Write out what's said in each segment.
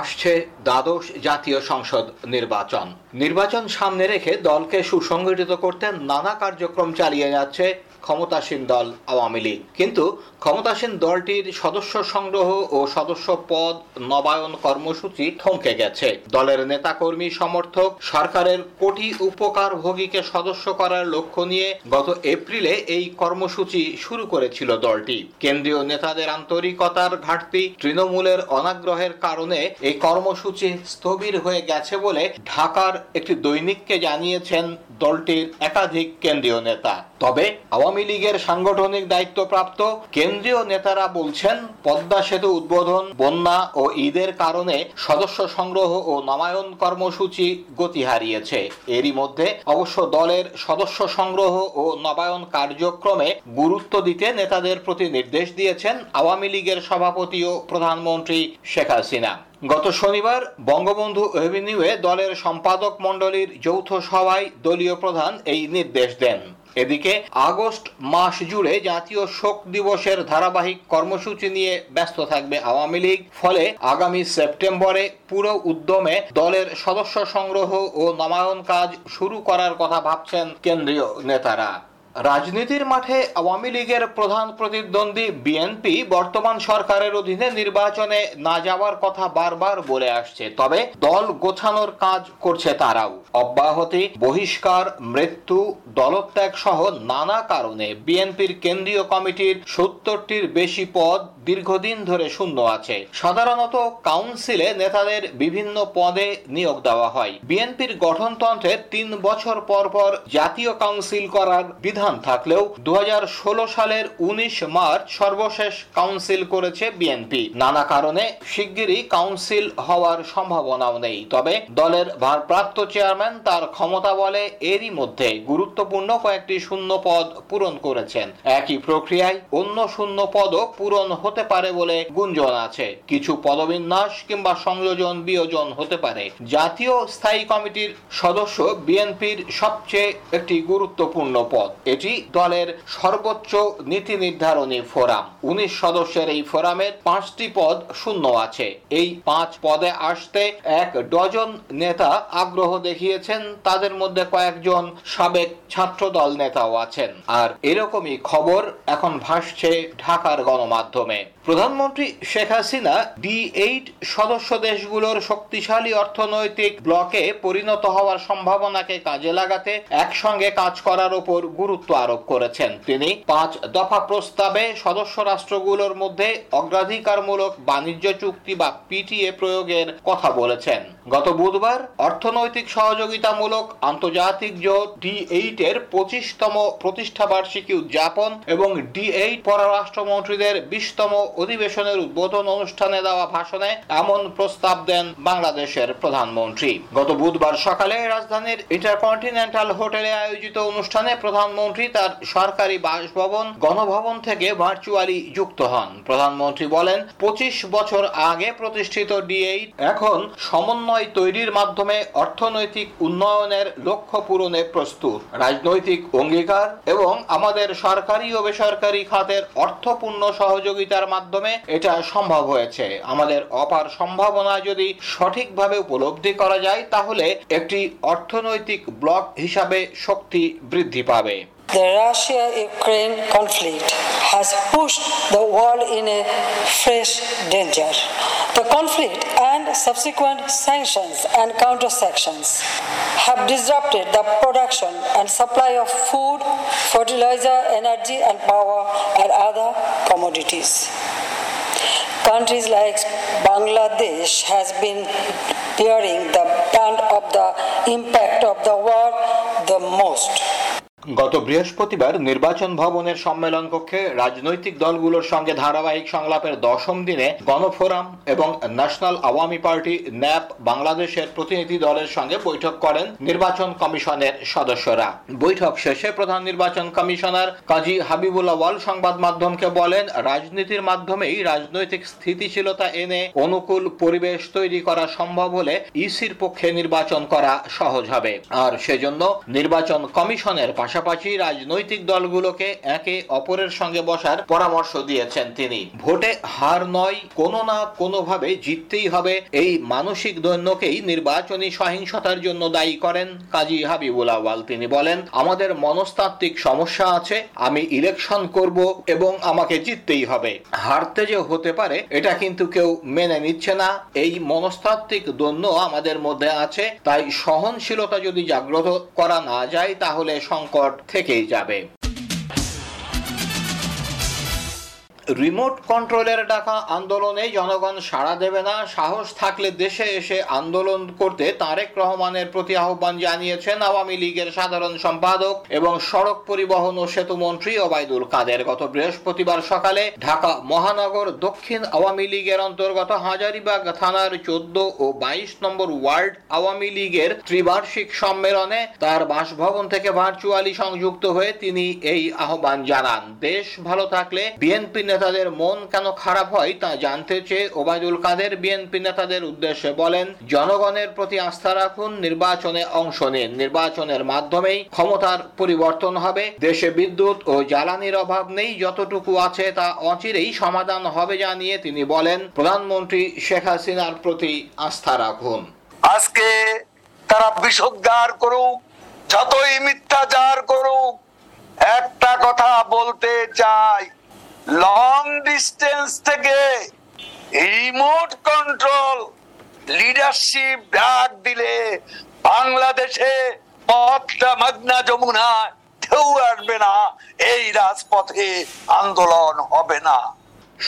আসছে দ্বাদশ জাতীয় সংসদ নির্বাচন। নির্বাচন সামনে রেখে দলকে সুসংগঠিত করতে নানা কার্যক্রম চালিয়ে যাচ্ছে ক্ষমতাসীন দল আওয়ামী লীগ। কিন্তু ক্ষমতাসীন দলটির সদস্য সংগ্রহ ও সদস্য পদ নবায়ন কর্মসূচি থমকে গেছে। দলের নেতাকর্মী সমর্থক, সরকারের কোটি উপকার ভোগীকে সদস্য করার লক্ষ্য নিয়ে গত এপ্রিলে এই কর্মসূচি শুরু করেছিল দলটি। কেন্দ্রীয় নেতাদের আন্তরিকতার ঘাটতি তৃণমূলের অনাগ্রহের কারণে এই কর্মসূচি স্থবির হয়ে গেছে বলে ঢাকার একটি দৈনিককে জানিয়েছেন দলটির একাধিক কেন্দ্রীয় নেতা। তবে আওয়ামী লীগের সাংগঠনিক দায়িত্বপ্রাপ্ত কেন্দ্রীয় নেতারা বলছেন, পদ্মা সেতু উদ্বোধন, বন্যা ও ঈদের কারণে সদস্য সংগ্রহ ও নবায়ন কর্মসূচি গতি হারিয়েছে। এরই মধ্যে অবশ্য দলের সদস্য সংগ্রহ ও নবায়ন কার্যক্রমে গুরুত্ব দিতে নেতাদের প্রতি নির্দেশ দিয়েছেন আওয়ামী লীগের সভাপতি ও প্রধানমন্ত্রী শেখ হাসিনা। গত শনিবার বঙ্গবন্ধু এভিনিউয়ে দলের সম্পাদক মণ্ডলীর যৌথ সভায় দলীয় প্রধান এই নির্দেশ দেন। এদিকে আগস্ট মাস জুড়ে জাতীয় শোক দিবসের ধারাবাহিক কর্মসূচি নিয়ে ব্যস্ত থাকবে আওয়ামী লীগ। ফলে আগামী সেপ্টেম্বরে পুরো উদ্যমে দলের সদস্য সংগ্রহ ও নবায়ন কাজ শুরু করার কথা ভাবছেন কেন্দ্রীয় নেতারা। রাজনীতির মাঠে আওয়ামী লীগের প্রধান প্রতিদ্বন্দ্বী বিএনপি বর্তমান সরকারের অধীনে নির্বাচনে না যাওয়ার কথা বারবার বলে আসছে। তবে দল গোছানোর কাজ করছে তারাও। অব্যাহতি, বহিষ্কার, মৃত্যু, দলত্যাগ সহ নানা কারণে বিএনপির কেন্দ্রীয় কমিটির সত্তরটির বেশি পদ দীর্ঘদিন ধরে শূন্য আছে। সাধারণত কাউন্সিলে নেতাদের বিভিন্ন পদে নিয়োগ দেওয়া হয়। বিএনপির গঠনতন্ত্রে তিন বছর পর পর জাতীয় কাউন্সিল করার বিধান থাকলেও দু হাজার ষোলো সালের উনিশ মার্চ সর্বশেষ কাউন্সিল করেছে বিএনপি। নানা কারণে শিগগিরই কাউন্সিল হওয়ার সম্ভাবনাও নেই। তবে দলের ভারপ্রাপ্ত চেয়ারম্যান তার ক্ষমতা বলে এরই মধ্যে গুরুত্বপূর্ণ কয়েকটি শূন্য পদ পূরণ করেছেন। একই প্রক্রিয়ায় অন্য শূন্য পদও পূরণ হতে পারে বলে গুঞ্জন আছে। কিছু পদবিন্যাস কিংবা সংযোজন বিয়োজন হতে পারে। জাতীয় স্থায়ী কমিটির সদস্য বিএনপির সবচেয়ে একটি গুরুত্বপূর্ণ পদ। এটি দলের সর্বোচ্চ নীতি নির্ধারণী ফোরাম। উনিশ সদস্যের এই ফোরামের পাঁচটি পদ শূন্য আছে। এই পাঁচ পদে আসতে এক ডজন নেতা আগ্রহ দেখিয়েছেন। তাদের মধ্যে কয়েকজন সাবেক ছাত্র দল নেতাও আছেন। আর এরকমই খবর এখন ভাসছে ঢাকার গণমাধ্যমে। প্রধানমন্ত্রী শেখ হাসিনা ডি এইট সদস্য দেশগুলোর শক্তিশালী অর্থনৈতিক ব্লকে পরিণত হওয়ার সম্ভাবনাকে কাজে লাগাতে একসঙ্গে কাজ করার উপর গুরুত্ব আরোপ করেছেন। তিনি পাঁচ দফা প্রস্তাবে সদস্য রাষ্ট্রগুলোর মধ্যে অগ্রাধিকারমূলক বাণিজ্য চুক্তি বা পিটিএ প্রয়োগের কথা বলেছেন। গত বুধবার অর্থনৈতিক সহযোগিতামূলক আন্তর্জাতিক জোট ডি এইট এর পঁচিশতম প্রতিষ্ঠাবার্ষিকী উদযাপন এবং ডি এইট পররাষ্ট্রমন্ত্রীদের বিশতম অধিবেশনের উদ্বোধন অনুষ্ঠানে দেওয়া ভাষণে এমন প্রস্তাব দেন বাংলাদেশের প্রধানমন্ত্রী। গত বুধবার সকালে রাজধানীর ইন্টারকন্টিনেন্টাল হোটেলে আয়োজিত অনুষ্ঠানে প্রধানমন্ত্রী তার সরকারি বাসভবন, গণভবন থেকে ভার্চুয়ালি যুক্ত হন। প্রধানমন্ত্রী বলেন, পঁচিশ বছর আগে প্রতিষ্ঠিত ডিএইট এখন সমন্বয় তৈরির মাধ্যমে অর্থনৈতিক উন্নয়নের লক্ষ্য পূরণে প্রস্তুত। রাজনৈতিক অঙ্গীকার এবং আমাদের সরকারি ও বেসরকারি খাতের অর্থপূর্ণ সহযোগিতার মাধ্যমে এটা সম্ভব হয়েছে আমাদের অপার সম্ভাবনা যদি সঠিকভাবে উপলব্ধি করা যায় তাহলে একটি অর্থনৈতিক ব্লক হিসাবে শক্তি বৃদ্ধি পাবে The Russia Ukraine conflict has pushed the world in a fresh danger. The conflict and subsequent sanctions and counter sanctions have disrupted the production and supply of food, fertilizer, energy, and power and other commodities. Countries like Bangladesh has been bearing the brunt of the impact of the war the most. গত বৃহস্পতিবার নির্বাচন ভবনের সম্মেলন কক্ষে রাজনৈতিক দলগুলোর সঙ্গে ধারাবাহিক সংলাপের দশম দিনে গণফোরাম এবং ন্যাশনাল আওয়ামী পার্টি, ন্যাপ, বাংলাদেশের প্রতিনিধি দলের সঙ্গে বৈঠক করেন নির্বাচন কমিশনের সদস্যরা। বৈঠক শেষে প্রধান নির্বাচন কমিশনার কাজী হাবিবুল আওয়াল সংবাদ মাধ্যমকে বলেন, রাজনীতির মাধ্যমেই রাজনৈতিক স্থিতিশীলতা এনে অনুকূল পরিবেশ তৈরি করা সম্ভব হলে ইসির পক্ষে নির্বাচন করা সহজ হবে। আর সেজন্য নির্বাচন কমিশনের পাশাপাশি পাশাপাশি রাজনৈতিক দলগুলোকে একে অপরের সঙ্গে বসার পরামর্শ দিয়েছেন তিনি। ভোটে হার নয়, কোনো না কোনোভাবে জিততেই হবে। এই মানসিক দৈন্যকেই নির্বাচনী সহিংসতার জন্য দায়ী করেন কাজী হাবিবুল আওয়াল তিনি বলেন, আমাদের মনস্তাত্ত্বিক সমস্যা আছে, আমি ইলেকশন করব এবং আমাকে জিততেই হবে। হারতে যে হতে পারে, এটা কিন্তু কেউ মেনে নিচ্ছে না। এই মনস্তাত্ত্বিক দৈন্য আমাদের মধ্যে আছে, তাই সহনশীলতা যদি জাগ্রত করা না যায়, তাহলে সংকট থেকেই যাবে। রিমোট কন্ট্রোলের ডাকা আন্দোলনে জনগণ সাড়া দেবে না, সাহস থাকলে দেশে এসে আন্দোলন করতে তারেক রহমানের প্রতি আহ্বান জানিয়েছেন আওয়ামী লীগের সাধারণ সম্পাদক এবং সড়ক পরিবহন ও সেতু মন্ত্রী ওবায়দুল কাদের। গত বৃহস্পতিবার সকালে ঢাকা মহানগর দক্ষিণ আওয়ামী লীগের অন্তর্গত হাজারিবাগ থানার চোদ্দ ও বাইশ নম্বর ওয়ার্ড আওয়ামী লীগের ত্রিবার্ষিক সম্মেলনে তার বাসভবন থেকে ভার্চুয়ালি সংযুক্ত হয়ে তিনি এই আহ্বান জানান। দেশ ভালো থাকলে বিএনপি নেতাদের মন কেন খারাপ হয় তা জানতে চেয়ে ওবায়দুল কাদের বিএনপি নেতাদের উদ্দেশ্যে বলেন, জনগণের প্রতি আস্থা রাখুন, নির্বাচনে অংশ নিন। নির্বাচনের মাধ্যমেই ক্ষমতার পরিবর্তন হবে। দেশে বিদ্যুৎ ও জ্বালানির অভাব নেই, যতটুকু আছে তা অচিরেই সমাধান হবে জানিয়ে তিনি বলেন। প্রধানমন্ত্রী শেখ হাসিনার প্রতি আস্থা রাখুন। আজকে তারা বিষোদ্গার করুক, যতই মিথ্যাচার করুক, একটা কথা বলতে চাই। লং ডিস্টেন্স থেকে রিমোট কন্ট্রোল লিডারশিপ ডাক দিলে বাংলাদেশে পথটা মাগনা যমুনা ঢেউ আসবে না, এই রাজপথে আন্দোলন হবে না।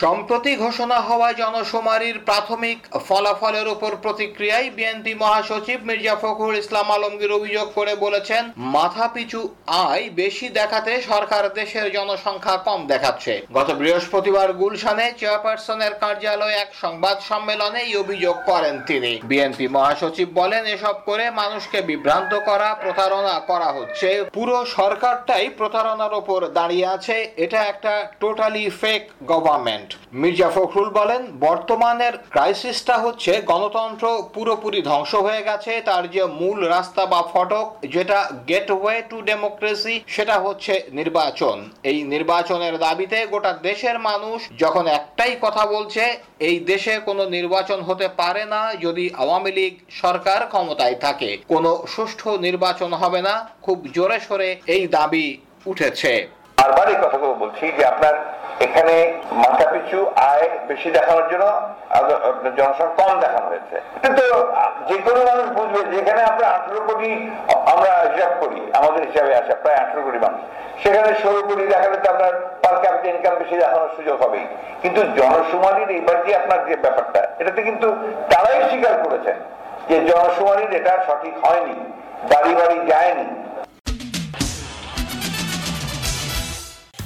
সম্প্রতি ঘোষণা হওয়া জনশুমারির প্রাথমিক ফলাফলের উপর প্রতিক্রিয়ায় বিএনপি মহাসচিব মির্জা ফখরুল ইসলাম আলমগীর অভিযোগ করে বলেছেন মাথাপিছু আয় বেশি দেখাতে সরকার দেশের জনসংখ্যা কম দেখাচ্ছে। গত বৃহস্পতিবার গুলশানে চেয়ারপারসনের কার্যালয়ে এক সংবাদ সম্মেলনে এই অভিযোগ করেন তিনি। বিএনপি মহাসচিব বলেন, এসব করে মানুষকে বিভ্রান্ত করা, প্রতারণা করা হচ্ছে। পুরো সরকারটাই প্রতারণার ওপর দাঁড়িয়ে আছে। এটা একটা totally fake government Mirza Fakhrul বলেন, বর্তমানের ক্রাইসিসটা হচ্ছে গণতন্ত্র পুরোপুরি ধ্বংস হয়ে গেছে, তার যে মূল রাস্তা বা ফটক, যেটা গেটওয়ে টু ডেমোক্রেসি সেটা হচ্ছে নির্বাচন। এই নির্বাচনের দাবিতে গোটা দেশের মানুষ যখন একটাই কথা বলছে, এই দেশে কোনো নির্বাচন হতে পারে না যদি আওয়ামী লীগ সরকার ক্ষমতায় থাকে। কোনো সুষ্ঠু নির্বাচন হবে না, খুব জোরে সোরে এই দাবি উঠেছে। বারবার এই কথাগুলো বলছি যে আপনার এখানে মাথা পিছু আয় বেশি দেখানোর জন্য জনসংখ্যা কম দেখানো হয়েছে। কিন্তু যে কোনো মানুষ বুঝবে, যেখানে আমরা আঠারো কোটি আমরা হিসাব করি, আমাদের হিসাবে আসে প্রায় আঠারো কোটি মানুষ। সেখানে ষোলো কোটি দেখালে তো আপনার পার ক্যাপিটা ইনকাম বেশি দেখানোর সুযোগ হবেই। কিন্তু জনশুমারির এবার যে আপনার যে ব্যাপারটা, এটাতে কিন্তু তারাই স্বীকার করেছেন যে জনশুমারির এটা সঠিক হয়নি, বাড়ি বাড়ি যায়নি।